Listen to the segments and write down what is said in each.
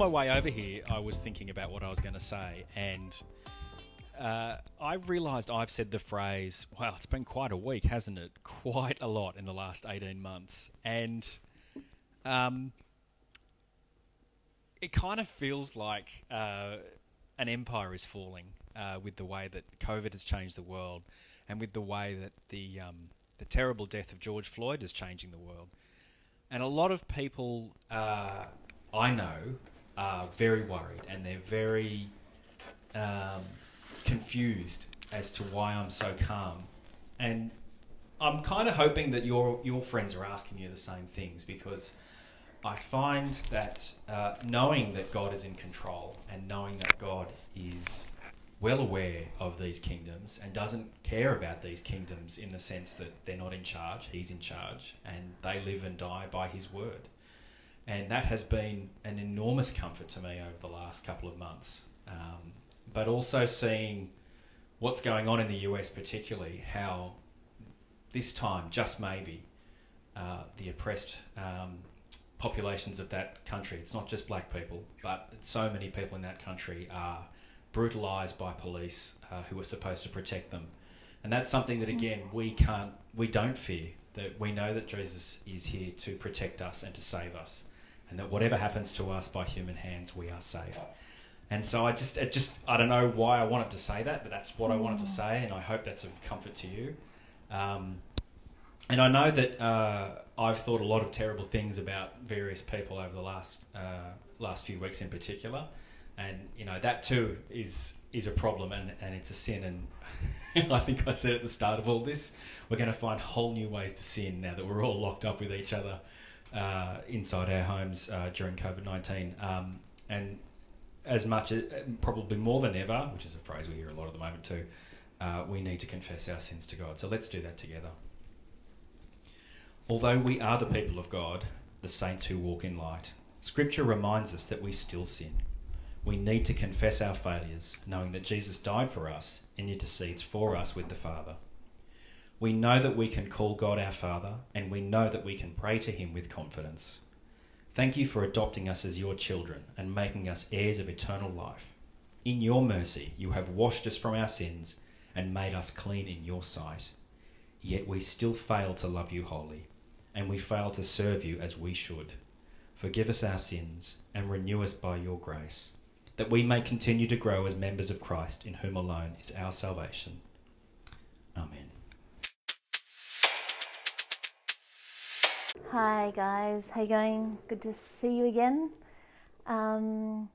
on my way over here, I was thinking about what I was going to say, and uh, I realised I've said the phrase, "Wow, it's been quite a week, hasn't it?" Quite a lot in the last eighteen months, and um, it kind of feels like uh, an empire is falling uh, with the way that COVID has changed the world, and with the way that the um, the terrible death of George Floyd is changing the world. And a lot of people uh, I know are very worried, and they're very um, confused as to why I'm so calm. And I'm kind of hoping that your your friends are asking you the same things because I find that uh, knowing that God is in control and knowing that God is well aware of these kingdoms and doesn't care about these kingdoms in the sense that they're not in charge, He's in charge, and they live and die by His word. And that has been an enormous comfort to me over the last couple of months. Um, but also seeing what's going on in the US, particularly, how this time, just maybe, uh, the oppressed um, populations of that country, it's not just black people, but so many people in that country are brutalized by police uh, who are supposed to protect them. And that's something that, again, we can't, we don't fear. That we know that Jesus is here to protect us and to save us, and that whatever happens to us by human hands, we are safe. And so I just, it just, I don't know why I wanted to say that, but that's what I wanted to say, and I hope that's of comfort to you. Um, and I know that uh, I've thought a lot of terrible things about various people over the last uh, last few weeks, in particular, and you know that too is is a problem and, and it's a sin. And I think I said at the start of all this, we're going to find whole new ways to sin now that we're all locked up with each other uh, inside our homes uh, during COVID nineteen, um, and as much as probably more than ever, which is a phrase we hear a lot at the moment too. Uh, we need to confess our sins to God. So let's do that together. Although we are the people of God, the saints who walk in light, Scripture reminds us that we still sin. We need to confess our failures, knowing that Jesus died for us and intercedes for us with the Father. We know that we can call God our Father, and we know that we can pray to Him with confidence. Thank you for adopting us as your children and making us heirs of eternal life. In your mercy, you have washed us from our sins and made us clean in your sight. Yet we still fail to love you wholly and we fail to serve you as we should. Forgive us our sins and renew us by your grace, that we may continue to grow as members of Christ, in whom alone is our salvation. Amen. Hi guys, how you going? Good to see you again. Um,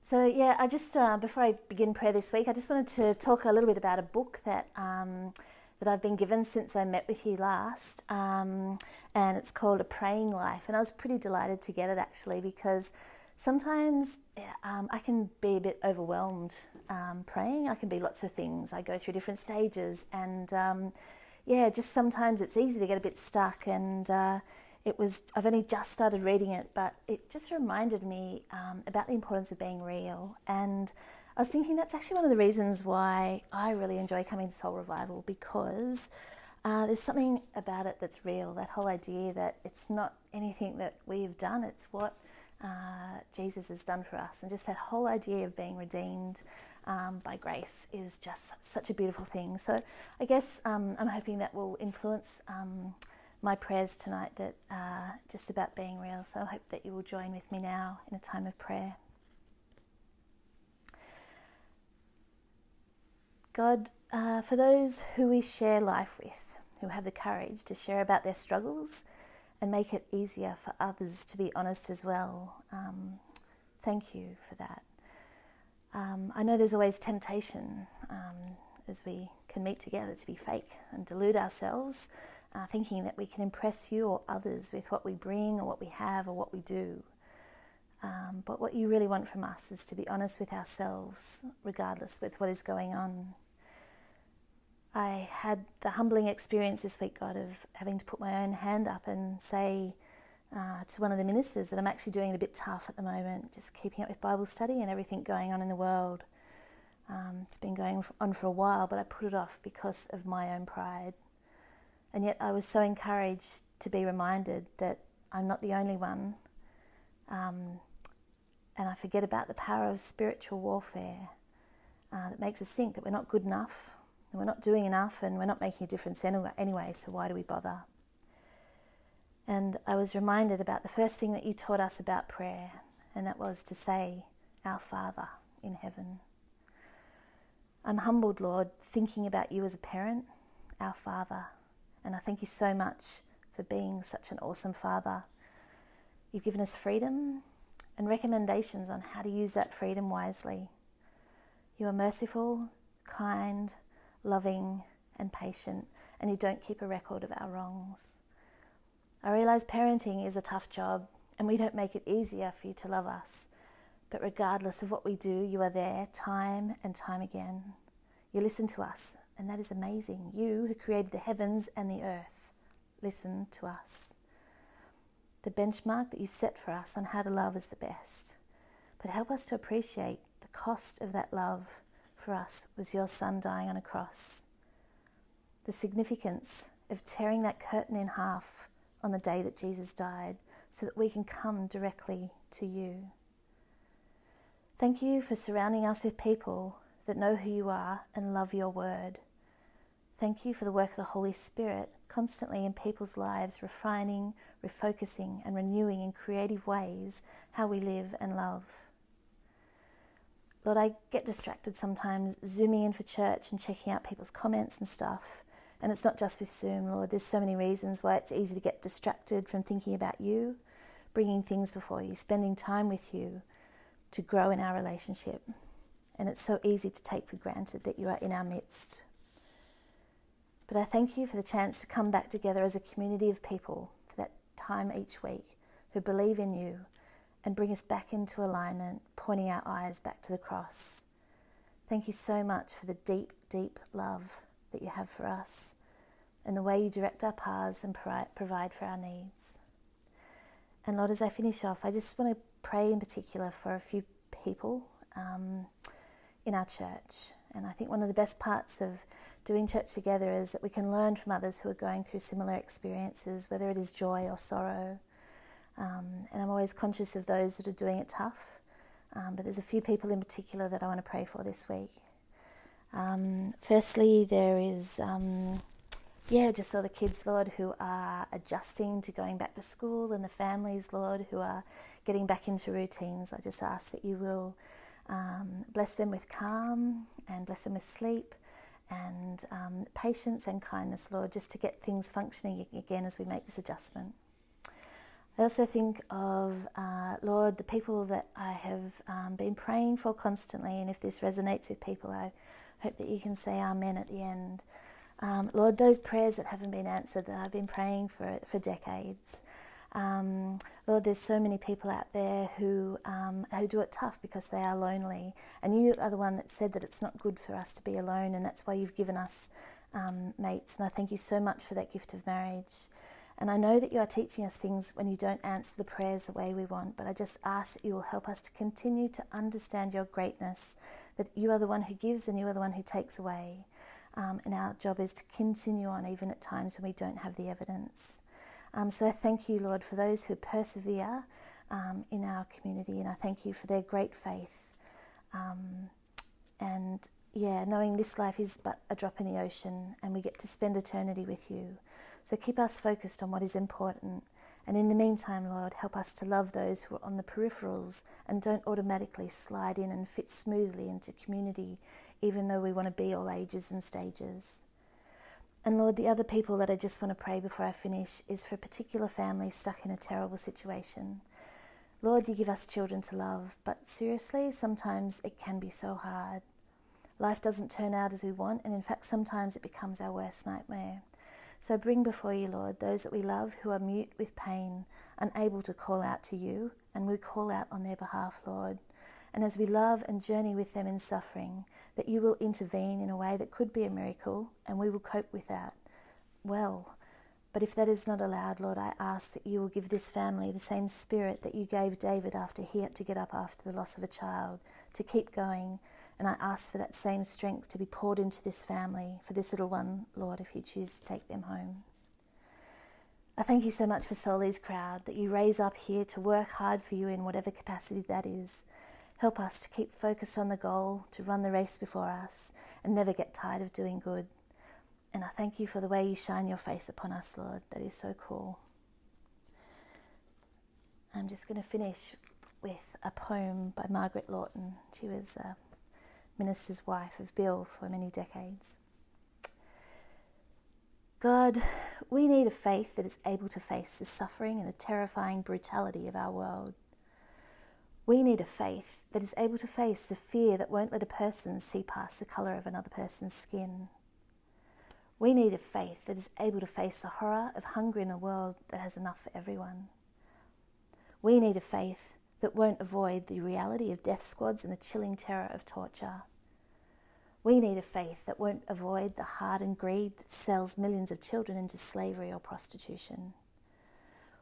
so yeah, I just uh, before I begin prayer this week, I just wanted to talk a little bit about a book that um, that I've been given since I met with you last, um, and it's called A Praying Life. And I was pretty delighted to get it actually because sometimes um, I can be a bit overwhelmed um, praying. I can be lots of things. I go through different stages, and um, yeah, just sometimes it's easy to get a bit stuck. And uh, it was I've only just started reading it, but it just reminded me um, about the importance of being real and I was thinking that's actually one of the reasons why I really enjoy coming to Soul Revival because uh, there's something about it that's real. That whole idea that it's not anything that we've done, it's what uh, Jesus has done for us. And just that whole idea of being redeemed um, by grace is just such a beautiful thing. So I guess um, I'm hoping that will influence um, my prayers tonight that uh, just about being real. So I hope that you will join with me now in a time of prayer. God, uh, for those who we share life with, who have the courage to share about their struggles and make it easier for others to be honest as well, um, thank you for that. Um, I know there's always temptation um, as we can meet together to be fake and delude ourselves, uh, thinking that we can impress you or others with what we bring or what we have or what we do. Um, but what you really want from us is to be honest with ourselves, regardless with what is going on. I had the humbling experience this week, God, of having to put my own hand up and say uh, to one of the ministers that I'm actually doing it a bit tough at the moment, just keeping up with Bible study and everything going on in the world. Um, it's been going on for a while, but I put it off because of my own pride. And yet I was so encouraged to be reminded that I'm not the only one. Um, and I forget about the power of spiritual warfare uh, that makes us think that we're not good enough, and we're not doing enough, and we're not making a difference anyway, anyway, so why do we bother? And I was reminded about the first thing that you taught us about prayer, and that was to say, Our Father in heaven. I'm humbled, Lord, thinking about you as a parent, our Father, and I thank you so much for being such an awesome Father. You've given us freedom and recommendations on how to use that freedom wisely. You are merciful, kind, loving, and patient, and you don't keep a record of our wrongs. I realize parenting is a tough job, and we don't make it easier for you to love us. But regardless of what we do, you are there time and time again. You listen to us, and that is amazing. You, who created the heavens and the earth, listen to us. The benchmark that you've set for us on how to love is the best. But help us to appreciate the cost of that love for us was your son dying on a cross. The significance of tearing that curtain in half on the day that Jesus died so that we can come directly to you. Thank you for surrounding us with people that know who you are and love your word. Thank you for the work of the Holy Spirit constantly in people's lives, refining, refocusing, and renewing in creative ways how we live and love. Lord, I get distracted sometimes zooming in for church and checking out people's comments and stuff. And it's not just with Zoom, Lord. There's so many reasons why it's easy to get distracted from thinking about you, bringing things before you, spending time with you to grow in our relationship. And it's so easy to take for granted that you are in our midst. But I thank you for the chance to come back together as a community of people for that time each week who believe in you and bring us back into alignment, pointing our eyes back to the cross. Thank you so much for the deep, deep love that you have for us and the way you direct our paths and provide for our needs. And Lord, as I finish off, I just want to pray in particular for a few people um, in our church. And I think one of the best parts of doing church together is that we can learn from others who are going through similar experiences, whether it is joy or sorrow. Um, and I'm always conscious of those that are doing it tough. Um, but there's a few people in particular that I want to pray for this week. Um, firstly, there is, um, yeah, just all the kids, Lord, who are adjusting to going back to school, and the families, Lord, who are getting back into routines. I just ask that you will um, bless them with calm and bless them with sleep and um, patience and kindness, Lord, just to get things functioning again as we make this adjustment. I also think of, uh, Lord, the people that I have um, been praying for constantly, and if this resonates with people, I hope that you can say Amen at the end. Um, Lord, those prayers that haven't been answered that I've been praying for for decades. Um, Lord, there's so many people out there who um, who do it tough because they are lonely, and you are the one that said that it's not good for us to be alone, and that's why you've given us um, mates. And I thank you so much for that gift of marriage. And I know that you are teaching us things when you don't answer the prayers the way we want, but I just ask that you will help us to continue to understand your greatness, that you are the one who gives and you are the one who takes away. Um, and our job is to continue on even at times when we don't have the evidence. Um, so I thank you, Lord, for those who persevere um, in our community, and I thank you for their great faith. Um, and yeah, knowing this life is but a drop in the ocean, and we get to spend eternity with you. So keep us focused on what is important. And in the meantime, Lord, help us to love those who are on the peripherals and don't automatically slide in and fit smoothly into community, even though we want to be all ages and stages. And Lord, the other people that I just want to pray before I finish is for a particular family stuck in a terrible situation. Lord, you give us children to love, but seriously, sometimes it can be so hard. Life doesn't turn out as we want, and in fact, sometimes it becomes our worst nightmare. So bring before you, Lord, those that we love who are mute with pain, unable to call out to you, and we call out on their behalf, Lord and as we love and journey with them in suffering, that you will intervene in a way that could be a miracle and we will cope with that well. But if that is not allowed, Lord, I ask that you will give this family the same spirit that you gave David after he had to get up after the loss of a child, to keep going. And I ask for that same strength to be poured into this family, for this little one, Lord, if you choose to take them home. I thank you so much for Soli's crowd that you raise up here to work hard for you in whatever capacity that is. Help us to keep focused on the goal, to run the race before us, and never get tired of doing good. And I thank you for the way you shine your face upon us, Lord. That is so cool. I'm just going to finish with a poem by Margaret Lawton. She was a minister's wife of Bill for many decades. God, we need a faith that is able to face the suffering and the terrifying brutality of our world. We need a faith that is able to face the fear that won't let a person see past the colour of another person's skin. We need a faith that is able to face the horror of hunger in a world that has enough for everyone. We need a faith that won't avoid the reality of death squads and the chilling terror of torture. We need a faith that won't avoid the hardened greed that sells millions of children into slavery or prostitution.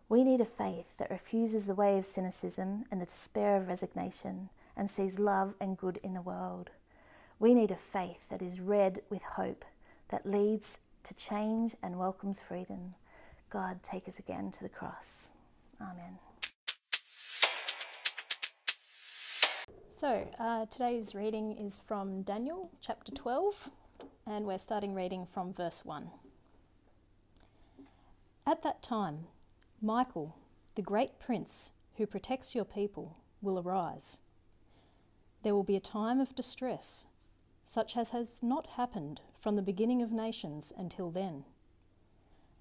We need a faith that refuses the way of cynicism and the despair of resignation and sees love and good in the world. We need a faith that is red with hope, that leads to change and welcomes freedom. God, take us again to the cross. Amen. So, uh, today's reading is from Daniel chapter 12, and we're starting reading from verse 1. At that time, Michael, the great prince who protects your people, will arise. There will be a time of distress, such as has not happened from the beginning of nations until then.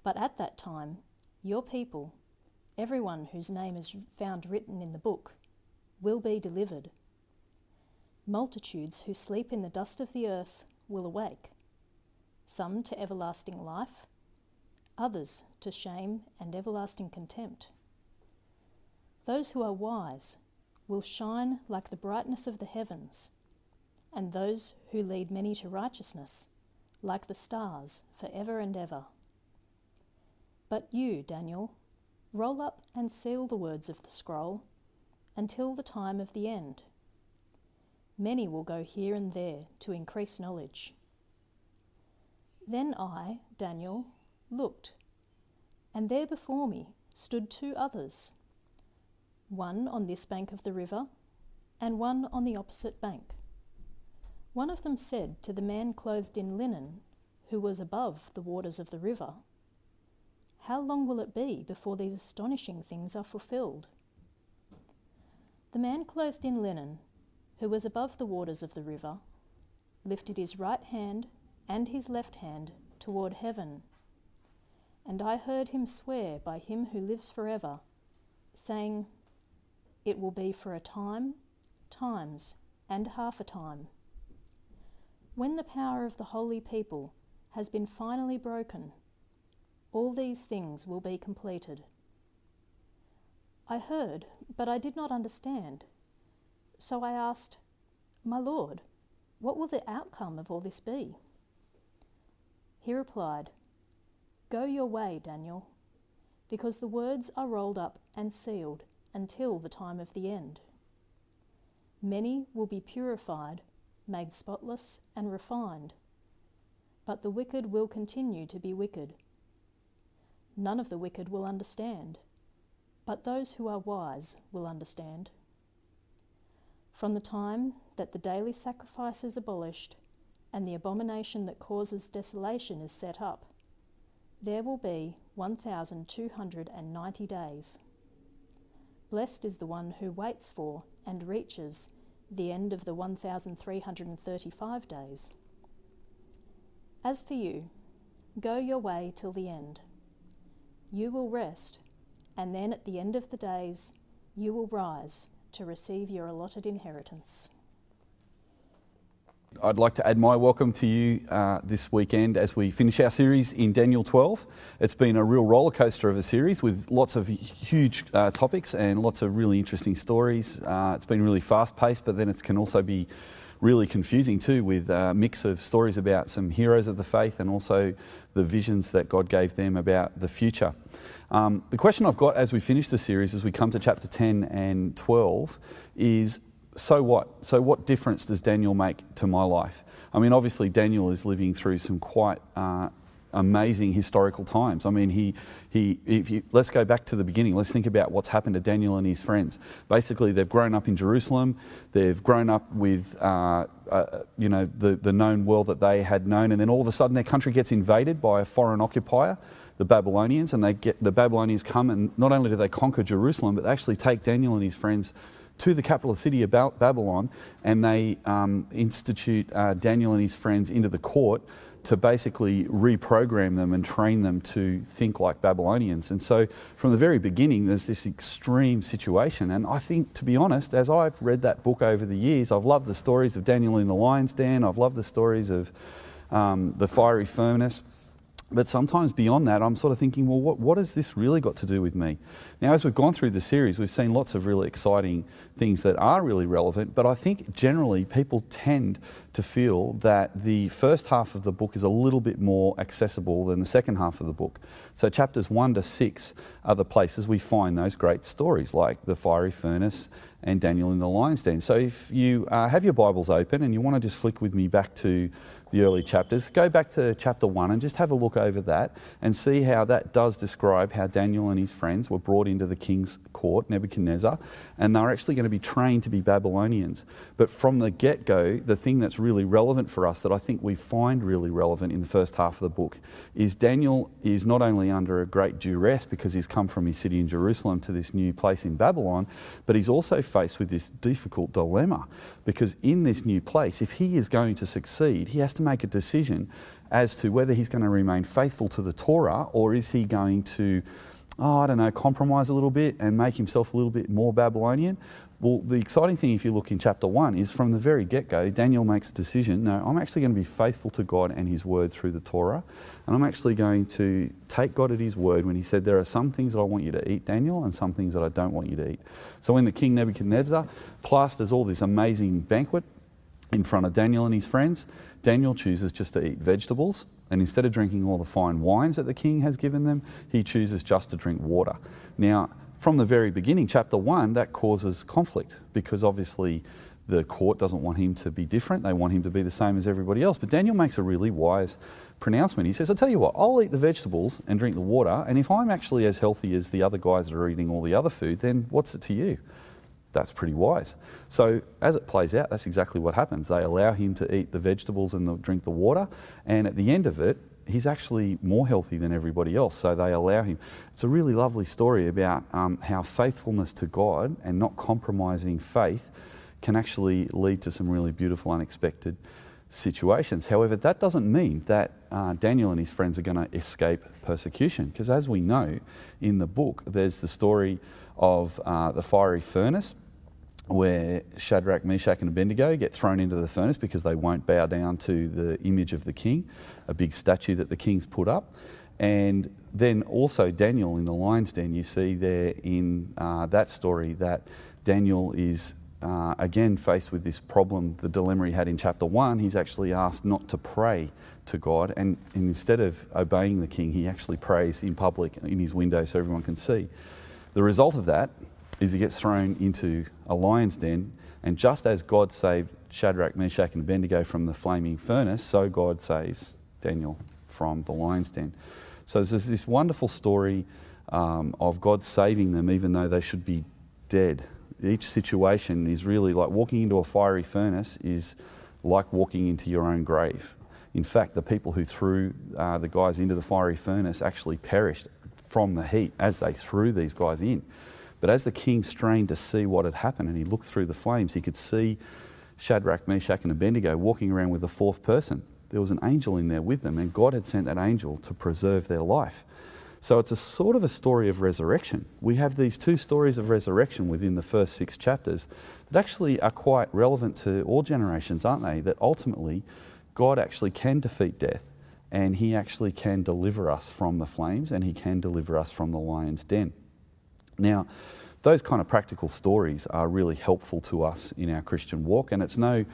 But at that time, your people, everyone whose name is found written in the book, will be delivered. Multitudes who sleep in the dust of the earth will awake, some to everlasting life others to shame and everlasting contempt. Those who are wise will shine like the brightness of the heavens, and those who lead many to righteousness like the stars for ever and ever. But you, Daniel, roll up and seal the words of the scroll until the time of the end. Many will go here and there to increase knowledge. Then I, Daniel, looked, and there before me stood two others, one on this bank of the river, and one on the opposite bank. One of them said to the man clothed in linen, who was above the waters of the river, How long will it be before these astonishing things are fulfilled? The man clothed in linen, who was above the waters of the river, lifted his right hand and his left hand toward heaven and I heard him swear by him who lives forever, saying, It will be for a time, times, and half a time. When the power of the holy people has been finally broken, all these things will be completed. I heard, but I did not understand. So I asked, My Lord, what will the outcome of all this be? He replied, Go your way, Daniel, because the words are rolled up and sealed until the time of the end. Many will be purified, made spotless, and refined, but the wicked will continue to be wicked. None of the wicked will understand, but those who are wise will understand. From the time that the daily sacrifice is abolished and the abomination that causes desolation is set up, there will be 1,290 days. Blessed is the one who waits for and reaches the end of the 1,335 days. As for you, go your way till the end. You will rest, and then at the end of the days, you will rise to receive your allotted inheritance. I'd like to add my welcome to you uh, this weekend as we finish our series in Daniel 12. It's been a real roller coaster of a series with lots of huge uh, topics and lots of really interesting stories. Uh, it's been really fast paced, but then it can also be really confusing too, with a mix of stories about some heroes of the faith and also the visions that God gave them about the future. Um, the question I've got as we finish the series, as we come to chapter 10 and 12, is so what? So, what difference does Daniel make to my life? I mean, obviously, Daniel is living through some quite uh, amazing historical times. I mean, he, he, if you, let's go back to the beginning. Let's think about what's happened to Daniel and his friends. Basically, they've grown up in Jerusalem. They've grown up with, uh, uh, you know, the, the known world that they had known, and then all of a sudden their country gets invaded by a foreign occupier, the Babylonians, and they get the Babylonians come and not only do they conquer Jerusalem, but they actually take Daniel and his friends to the capital city of Babylon, and they um, institute uh, Daniel and his friends into the court to basically reprogram them and train them to think like Babylonians. And so from the very beginning, there's this extreme situation. And I think, to be honest, as I've read that book over the years, I've loved the stories of Daniel in the lion's den, I've loved the stories of um, the fiery furnace. But sometimes beyond that, I'm sort of thinking, well, what, what has this really got to do with me? Now, as we've gone through the series, we've seen lots of really exciting things that are really relevant, but I think generally people tend to feel that the first half of the book is a little bit more accessible than the second half of the book. So, chapters 1 to 6 are the places we find those great stories, like the fiery furnace and Daniel in the lion's den. So, if you uh, have your Bibles open and you want to just flick with me back to the early chapters. Go back to chapter 1 and just have a look over that and see how that does describe how Daniel and his friends were brought into the king's court, Nebuchadnezzar, and they're actually going to be trained to be Babylonians. But from the get go, the thing that's really relevant for us that I think we find really relevant in the first half of the book is Daniel is not only under a great duress because he's come from his city in Jerusalem to this new place in Babylon, but he's also faced with this difficult dilemma because in this new place, if he is going to succeed, he has to make a decision as to whether he's going to remain faithful to the Torah or is he going to, oh, I don't know, compromise a little bit and make himself a little bit more Babylonian. Well, the exciting thing, if you look in chapter one, is from the very get go, Daniel makes a decision no, I'm actually going to be faithful to God and his word through the Torah. And I'm actually going to take God at his word when he said, There are some things that I want you to eat, Daniel, and some things that I don't want you to eat. So when the king Nebuchadnezzar plasters all this amazing banquet in front of Daniel and his friends, Daniel chooses just to eat vegetables, and instead of drinking all the fine wines that the king has given them, he chooses just to drink water. Now, from the very beginning, chapter one, that causes conflict because obviously the court doesn't want him to be different. They want him to be the same as everybody else. But Daniel makes a really wise pronouncement. He says, I'll tell you what, I'll eat the vegetables and drink the water, and if I'm actually as healthy as the other guys that are eating all the other food, then what's it to you? That's pretty wise. So as it plays out, that's exactly what happens. They allow him to eat the vegetables and the, drink the water, and at the end of it, he's actually more healthy than everybody else. So they allow him. It's a really lovely story about um, how faithfulness to God and not compromising faith can actually lead to some really beautiful, unexpected situations. However, that doesn't mean that uh, Daniel and his friends are going to escape persecution, because as we know in the book, there's the story of uh, the fiery furnace where Shadrach, Meshach, and Abednego get thrown into the furnace because they won't bow down to the image of the king, a big statue that the king's put up. And then also Daniel in the lion's den, you see there in uh, that story that Daniel is uh, again faced with this problem, the dilemma he had in chapter one. He's actually asked not to pray to God, and, and instead of obeying the king, he actually prays in public in his window so everyone can see. The result of that is he gets thrown into a lion's den, and just as God saved Shadrach, Meshach, and Abednego from the flaming furnace, so God saves Daniel from the lion's den. So there's this wonderful story um, of God saving them even though they should be dead. Each situation is really like walking into a fiery furnace is like walking into your own grave. In fact, the people who threw uh, the guys into the fiery furnace actually perished from the heat as they threw these guys in. But as the king strained to see what had happened and he looked through the flames, he could see Shadrach, Meshach, and Abednego walking around with a fourth person. There was an angel in there with them, and God had sent that angel to preserve their life. So it's a sort of a story of resurrection. We have these two stories of resurrection within the first six chapters that actually are quite relevant to all generations, aren't they? That ultimately God actually can defeat death and he actually can deliver us from the flames and he can deliver us from the lion's den. Now, those kind of practical stories are really helpful to us in our Christian walk, and it's no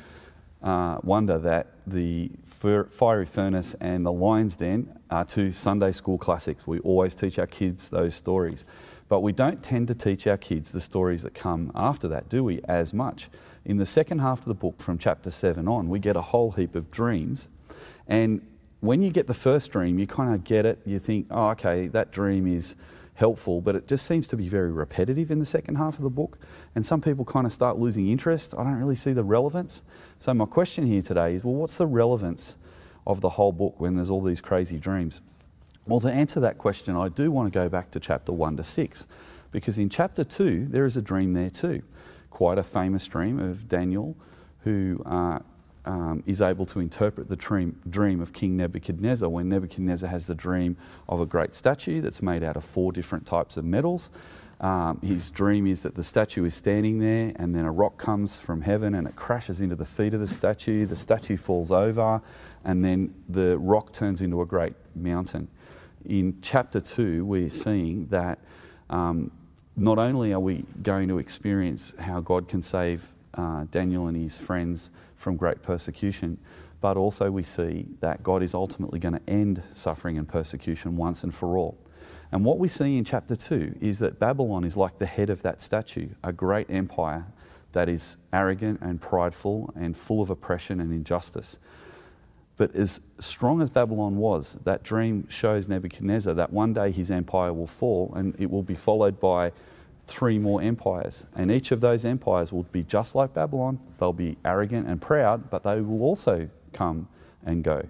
uh, wonder that the fiery furnace and the lion's den are two Sunday school classics. We always teach our kids those stories, but we don't tend to teach our kids the stories that come after that, do we, as much? In the second half of the book, from chapter 7 on, we get a whole heap of dreams, and when you get the first dream, you kind of get it. You think, oh, okay, that dream is helpful, but it just seems to be very repetitive in the second half of the book. And some people kind of start losing interest. I don't really see the relevance. So, my question here today is well, what's the relevance of the whole book when there's all these crazy dreams? Well, to answer that question, I do want to go back to chapter 1 to 6, because in chapter 2, there is a dream there too. Quite a famous dream of Daniel, who uh, um, is able to interpret the dream, dream of King Nebuchadnezzar when Nebuchadnezzar has the dream of a great statue that's made out of four different types of metals. Um, his dream is that the statue is standing there, and then a rock comes from heaven and it crashes into the feet of the statue. The statue falls over, and then the rock turns into a great mountain. In chapter 2, we're seeing that um, not only are we going to experience how God can save uh, Daniel and his friends from great persecution, but also we see that God is ultimately going to end suffering and persecution once and for all. And what we see in chapter 2 is that Babylon is like the head of that statue, a great empire that is arrogant and prideful and full of oppression and injustice. But as strong as Babylon was, that dream shows Nebuchadnezzar that one day his empire will fall and it will be followed by three more empires. And each of those empires will be just like Babylon. They'll be arrogant and proud, but they will also come and go.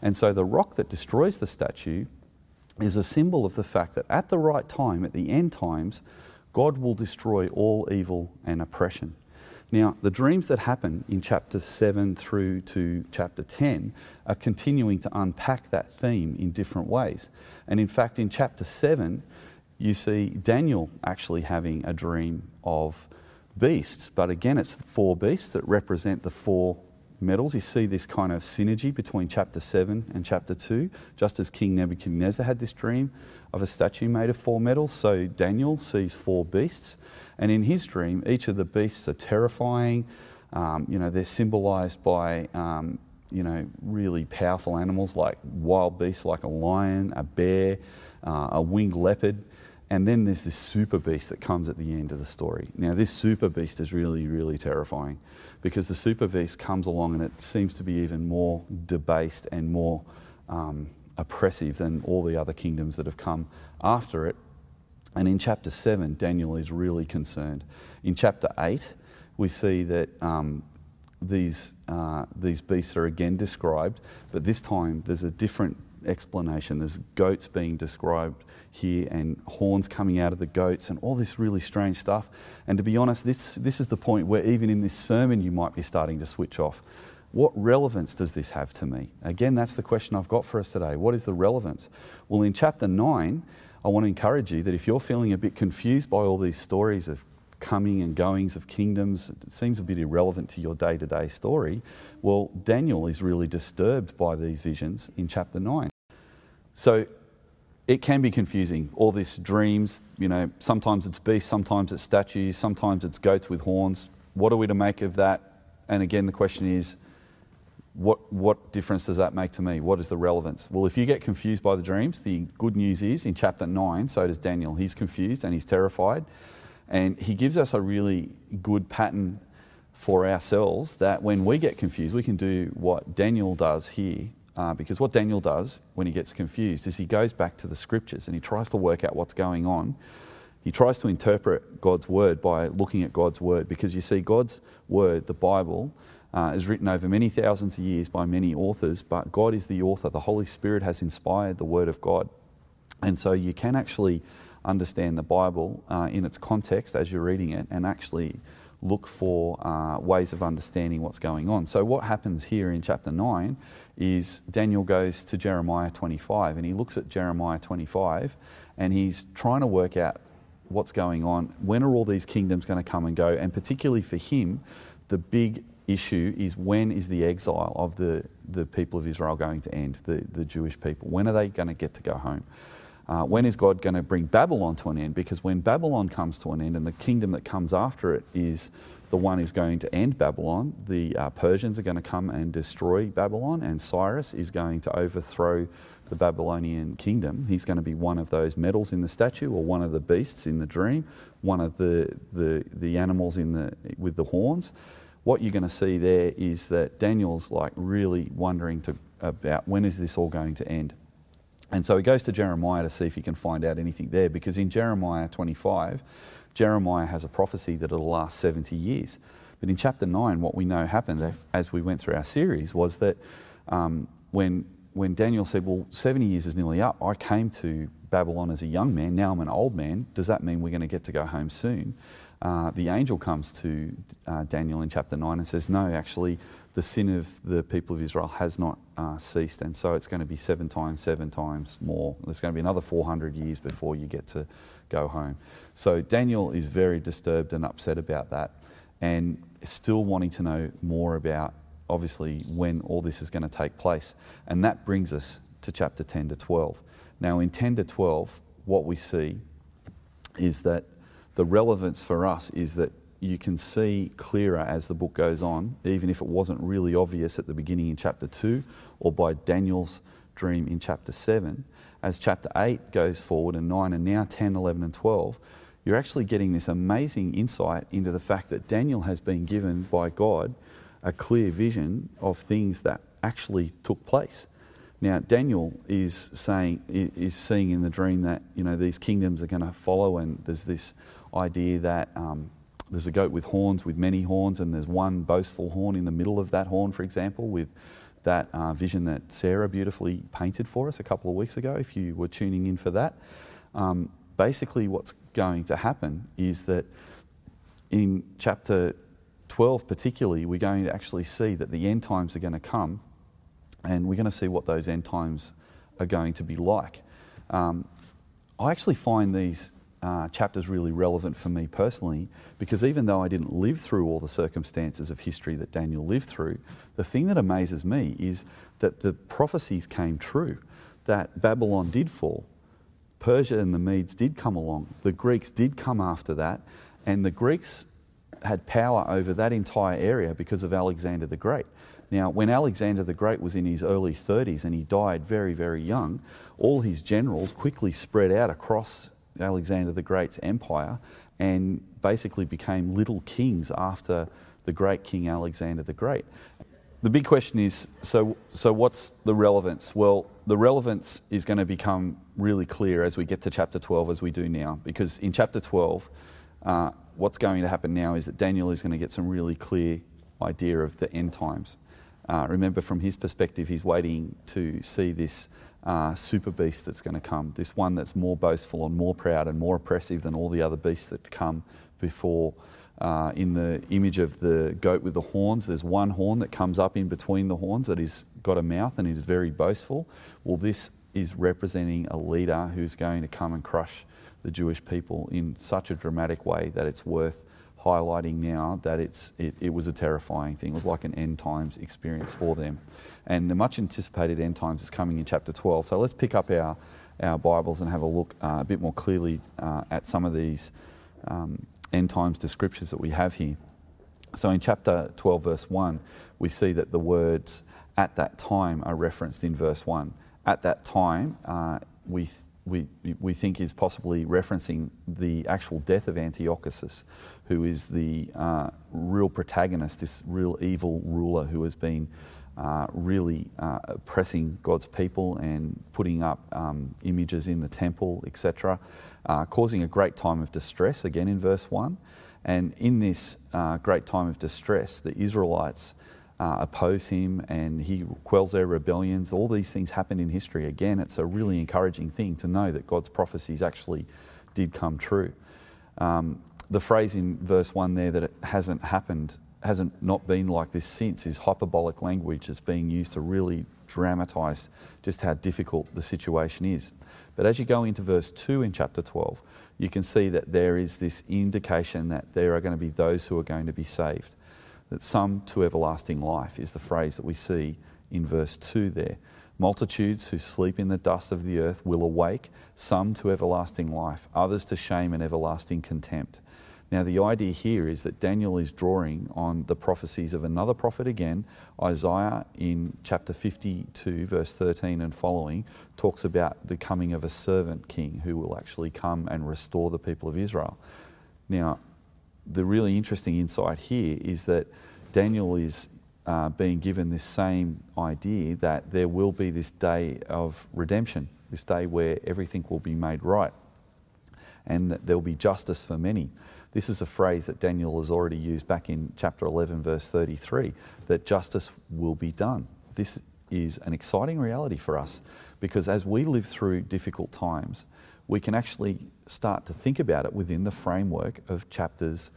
And so the rock that destroys the statue is a symbol of the fact that at the right time, at the end times, God will destroy all evil and oppression. Now, the dreams that happen in chapter 7 through to chapter 10 are continuing to unpack that theme in different ways. And in fact, in chapter 7, you see Daniel actually having a dream of beasts, but again, it's the four beasts that represent the four metals. You see this kind of synergy between chapter 7 and chapter 2, just as King Nebuchadnezzar had this dream of a statue made of four metals, so Daniel sees four beasts. And in his dream, each of the beasts are terrifying. Um, you know, they're symbolized by, um, you know, really powerful animals like wild beasts like a lion, a bear, uh, a winged leopard. And then there's this super beast that comes at the end of the story. Now, this super beast is really, really terrifying because the super beast comes along and it seems to be even more debased and more um, oppressive than all the other kingdoms that have come after it. And in chapter 7, Daniel is really concerned. In chapter 8, we see that um, these, uh, these beasts are again described, but this time there's a different explanation. There's goats being described here and horns coming out of the goats and all this really strange stuff. And to be honest, this, this is the point where even in this sermon you might be starting to switch off. What relevance does this have to me? Again, that's the question I've got for us today. What is the relevance? Well, in chapter 9, I want to encourage you that if you're feeling a bit confused by all these stories of coming and goings of kingdoms, it seems a bit irrelevant to your day to day story. Well, Daniel is really disturbed by these visions in chapter 9. So it can be confusing. All these dreams, you know, sometimes it's beasts, sometimes it's statues, sometimes it's goats with horns. What are we to make of that? And again, the question is, what, what difference does that make to me? What is the relevance? Well, if you get confused by the dreams, the good news is in chapter 9, so does Daniel. He's confused and he's terrified. And he gives us a really good pattern for ourselves that when we get confused, we can do what Daniel does here uh, because what Daniel does when he gets confused is he goes back to the scriptures and he tries to work out what's going on. He tries to interpret God's word by looking at God's word because you see, God's word, the Bible, uh, is written over many thousands of years by many authors, but God is the author. The Holy Spirit has inspired the word of God. And so you can actually understand the Bible uh, in its context as you're reading it and actually look for uh, ways of understanding what's going on. So, what happens here in chapter 9 is Daniel goes to Jeremiah 25 and he looks at Jeremiah 25 and he's trying to work out what's going on. When are all these kingdoms going to come and go? And particularly for him, the big issue is when is the exile of the, the people of Israel going to end, the, the Jewish people? When are they going to get to go home? Uh, when is God going to bring Babylon to an end? Because when Babylon comes to an end and the kingdom that comes after it is the one is going to end Babylon. The uh, Persians are going to come and destroy Babylon, and Cyrus is going to overthrow the Babylonian kingdom. He's going to be one of those metals in the statue, or one of the beasts in the dream, one of the, the, the animals in the, with the horns. What you're going to see there is that Daniel's like really wondering to about when is this all going to end. And so he goes to Jeremiah to see if he can find out anything there, because in Jeremiah 25, Jeremiah has a prophecy that it'll last 70 years. But in chapter 9, what we know happened as we went through our series was that um, when, when Daniel said, Well, 70 years is nearly up, I came to Babylon as a young man, now I'm an old man. Does that mean we're going to get to go home soon? Uh, the angel comes to uh, Daniel in chapter 9 and says, No, actually, the sin of the people of Israel has not uh, ceased, and so it's going to be seven times, seven times more. There's going to be another 400 years before you get to go home. So Daniel is very disturbed and upset about that, and still wanting to know more about, obviously, when all this is going to take place. And that brings us to chapter 10 to 12. Now, in 10 to 12, what we see is that the relevance for us is that you can see clearer as the book goes on, even if it wasn't really obvious at the beginning in chapter 2 or by Daniel's dream in chapter 7. As chapter 8 goes forward and 9 and now 10, 11, and 12, you're actually getting this amazing insight into the fact that Daniel has been given by God a clear vision of things that actually took place. Now, Daniel is saying, is seeing in the dream that, you know, these kingdoms are going to follow, and there's this idea that um, there's a goat with horns, with many horns, and there's one boastful horn in the middle of that horn, for example, with that uh, vision that Sarah beautifully painted for us a couple of weeks ago, if you were tuning in for that. Um, basically, what's going to happen is that in chapter 12, particularly, we're going to actually see that the end times are going to come, and we're going to see what those end times are going to be like. Um, I actually find these uh, chapters really relevant for me personally because even though I didn't live through all the circumstances of history that Daniel lived through, the thing that amazes me is that the prophecies came true, that Babylon did fall, Persia and the Medes did come along, the Greeks did come after that, and the Greeks had power over that entire area because of Alexander the Great. Now, when Alexander the Great was in his early 30s and he died very, very young, all his generals quickly spread out across Alexander the Great's empire and basically became little kings after the great King Alexander the Great. The big question is so, so what's the relevance? Well, the relevance is going to become really clear as we get to chapter 12, as we do now, because in chapter 12, uh, what's going to happen now is that Daniel is going to get some really clear idea of the end times. Uh, remember, from his perspective, he's waiting to see this uh, super beast that's going to come, this one that's more boastful and more proud and more oppressive than all the other beasts that come before. Uh, in the image of the goat with the horns, there's one horn that comes up in between the horns that has got a mouth and is very boastful. Well, this is representing a leader who's going to come and crush the Jewish people in such a dramatic way that it's worth highlighting now that it's, it, it was a terrifying thing. It was like an end times experience for them. And the much anticipated end times is coming in chapter 12. So let's pick up our, our Bibles and have a look uh, a bit more clearly uh, at some of these um, end times descriptions that we have here. So in chapter 12, verse 1, we see that the words at that time are referenced in verse 1. At that time, uh, we, we, we think is possibly referencing the actual death of Antiochus, who is the uh, real protagonist, this real evil ruler who has been uh, really uh, oppressing God's people and putting up um, images in the temple, etc., uh, causing a great time of distress, again in verse 1. And in this uh, great time of distress, the Israelites uh, oppose him and he quells their rebellions. All these things happen in history. Again, it's a really encouraging thing to know that God's prophecies actually did come true. Um, the phrase in verse 1 there that it hasn't happened hasn't not been like this since is hyperbolic language that's being used to really dramatize just how difficult the situation is. But as you go into verse 2 in chapter 12, you can see that there is this indication that there are going to be those who are going to be saved. That some to everlasting life is the phrase that we see in verse 2 there. Multitudes who sleep in the dust of the earth will awake, some to everlasting life, others to shame and everlasting contempt. Now, the idea here is that Daniel is drawing on the prophecies of another prophet again. Isaiah in chapter 52, verse 13 and following, talks about the coming of a servant king who will actually come and restore the people of Israel. Now, the really interesting insight here is that Daniel is uh, being given this same idea that there will be this day of redemption, this day where everything will be made right, and that there will be justice for many. This is a phrase that Daniel has already used back in chapter 11, verse 33, that justice will be done. This is an exciting reality for us because as we live through difficult times, we can actually start to think about it within the framework of chapters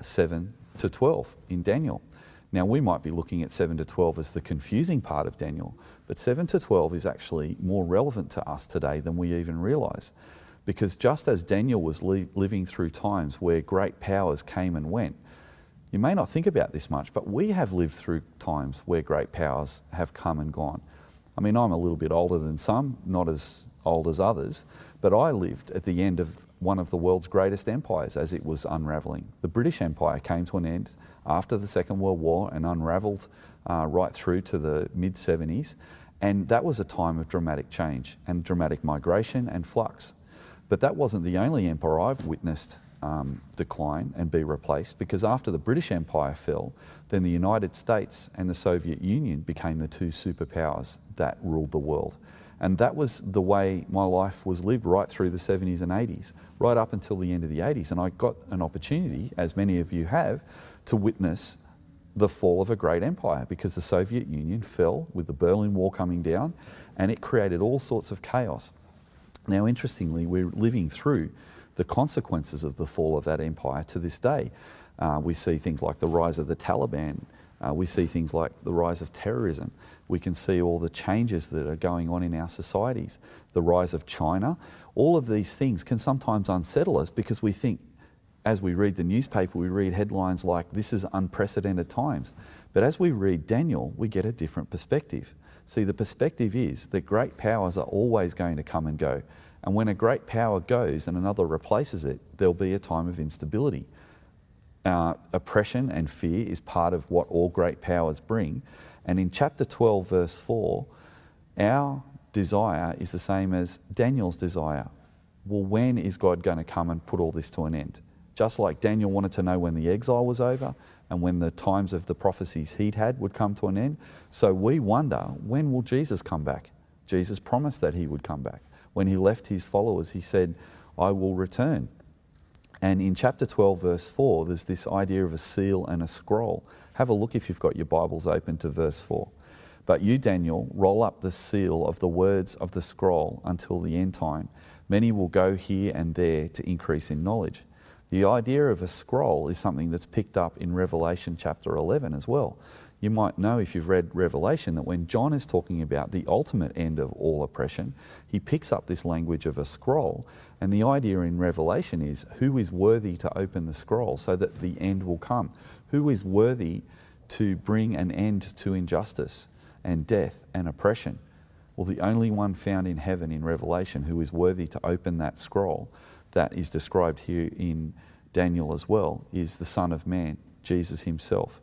7 to 12 in Daniel. Now, we might be looking at 7 to 12 as the confusing part of Daniel, but 7 to 12 is actually more relevant to us today than we even realize. Because just as Daniel was li- living through times where great powers came and went, you may not think about this much, but we have lived through times where great powers have come and gone. I mean, I'm a little bit older than some, not as old as others, but I lived at the end of one of the world's greatest empires as it was unravelling. The British Empire came to an end after the Second World War and unravelled uh, right through to the mid 70s. And that was a time of dramatic change and dramatic migration and flux. But that wasn't the only empire I've witnessed um, decline and be replaced because after the British Empire fell, then the United States and the Soviet Union became the two superpowers that ruled the world. And that was the way my life was lived right through the 70s and 80s, right up until the end of the 80s. And I got an opportunity, as many of you have, to witness the fall of a great empire because the Soviet Union fell with the Berlin Wall coming down and it created all sorts of chaos. Now, interestingly, we're living through the consequences of the fall of that empire to this day. Uh, we see things like the rise of the Taliban, uh, we see things like the rise of terrorism. We can see all the changes that are going on in our societies, the rise of China. All of these things can sometimes unsettle us because we think, as we read the newspaper, we read headlines like, This is unprecedented times. But as we read Daniel, we get a different perspective. See, the perspective is that great powers are always going to come and go. And when a great power goes and another replaces it, there'll be a time of instability. Uh, oppression and fear is part of what all great powers bring. And in chapter 12, verse 4, our desire is the same as Daniel's desire. Well, when is God going to come and put all this to an end? Just like Daniel wanted to know when the exile was over and when the times of the prophecies he'd had would come to an end, so we wonder when will Jesus come back? Jesus promised that he would come back. When he left his followers, he said, I will return. And in chapter 12, verse 4, there's this idea of a seal and a scroll. Have a look if you've got your Bibles open to verse 4. But you, Daniel, roll up the seal of the words of the scroll until the end time. Many will go here and there to increase in knowledge. The idea of a scroll is something that's picked up in Revelation chapter 11 as well. You might know if you've read Revelation that when John is talking about the ultimate end of all oppression, he picks up this language of a scroll. And the idea in Revelation is who is worthy to open the scroll so that the end will come? Who is worthy to bring an end to injustice and death and oppression? Well, the only one found in heaven in Revelation who is worthy to open that scroll that is described here in Daniel as well is the Son of Man, Jesus himself.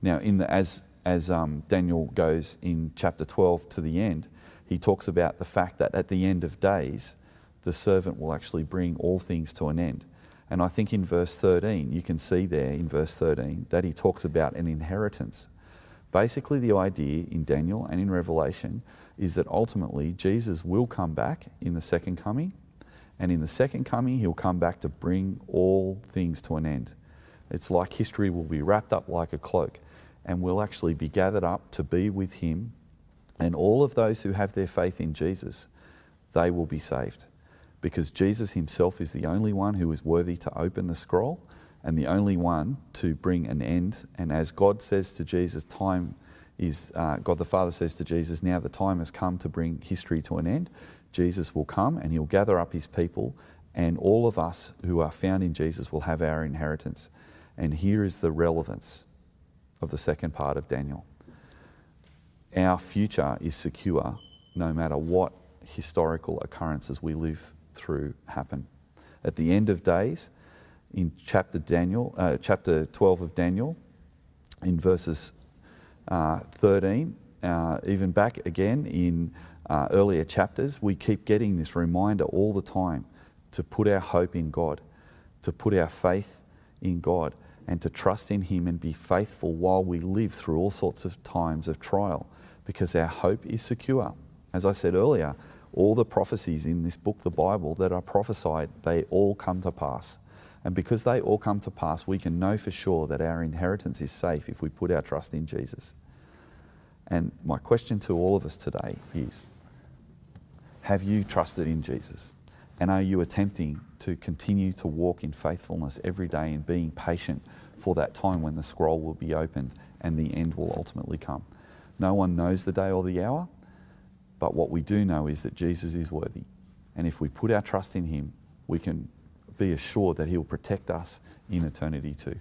Now, in the, as, as um, Daniel goes in chapter 12 to the end, he talks about the fact that at the end of days, the servant will actually bring all things to an end. And I think in verse 13, you can see there in verse 13 that he talks about an inheritance. Basically, the idea in Daniel and in Revelation is that ultimately Jesus will come back in the second coming. And in the second coming, he'll come back to bring all things to an end. It's like history will be wrapped up like a cloak and we'll actually be gathered up to be with him. And all of those who have their faith in Jesus, they will be saved. Because Jesus himself is the only one who is worthy to open the scroll and the only one to bring an end. And as God says to Jesus, time is, uh, God the Father says to Jesus, now the time has come to bring history to an end. Jesus will come and he'll gather up his people, and all of us who are found in Jesus will have our inheritance. And here is the relevance of the second part of Daniel. Our future is secure no matter what historical occurrences we live through happen. At the end of days, in chapter Daniel, uh, chapter 12 of Daniel, in verses uh, 13, uh, even back again in uh, earlier chapters, we keep getting this reminder all the time to put our hope in God, to put our faith in God. and to trust in Him and be faithful while we live through all sorts of times of trial because our hope is secure. As I said earlier, all the prophecies in this book, the Bible, that are prophesied, they all come to pass. And because they all come to pass, we can know for sure that our inheritance is safe if we put our trust in Jesus. And my question to all of us today is Have you trusted in Jesus? And are you attempting to continue to walk in faithfulness every day and being patient for that time when the scroll will be opened and the end will ultimately come? No one knows the day or the hour, but what we do know is that Jesus is worthy. And if we put our trust in Him, we can be assured that He'll protect us in eternity too.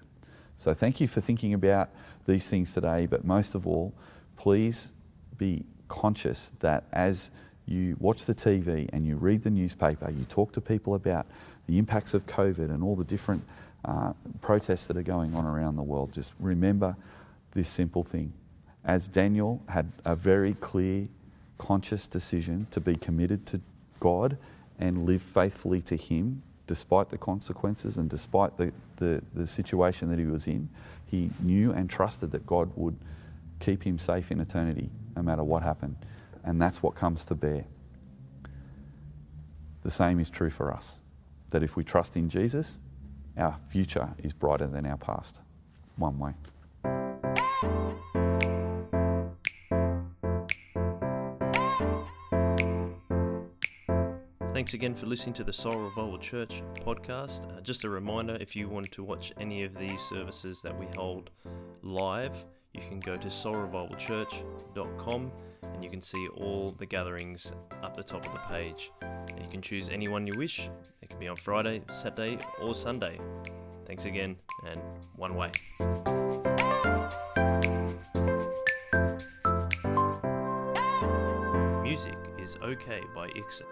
So thank you for thinking about these things today, but most of all, please be conscious that as you watch the TV and you read the newspaper, you talk to people about the impacts of COVID and all the different uh, protests that are going on around the world, just remember this simple thing. As Daniel had a very clear, conscious decision to be committed to God and live faithfully to Him despite the consequences and despite the, the, the situation that he was in, he knew and trusted that God would keep him safe in eternity no matter what happened. And that's what comes to bear. The same is true for us that if we trust in Jesus, our future is brighter than our past. One way. Thanks again for listening to the Soul Revival Church podcast. Uh, just a reminder if you want to watch any of these services that we hold live, you can go to soulrevivalchurch.com and you can see all the gatherings up the top of the page. And you can choose any one you wish. It can be on Friday, Saturday, or Sunday. Thanks again, and one way. Music is okay by Ixon.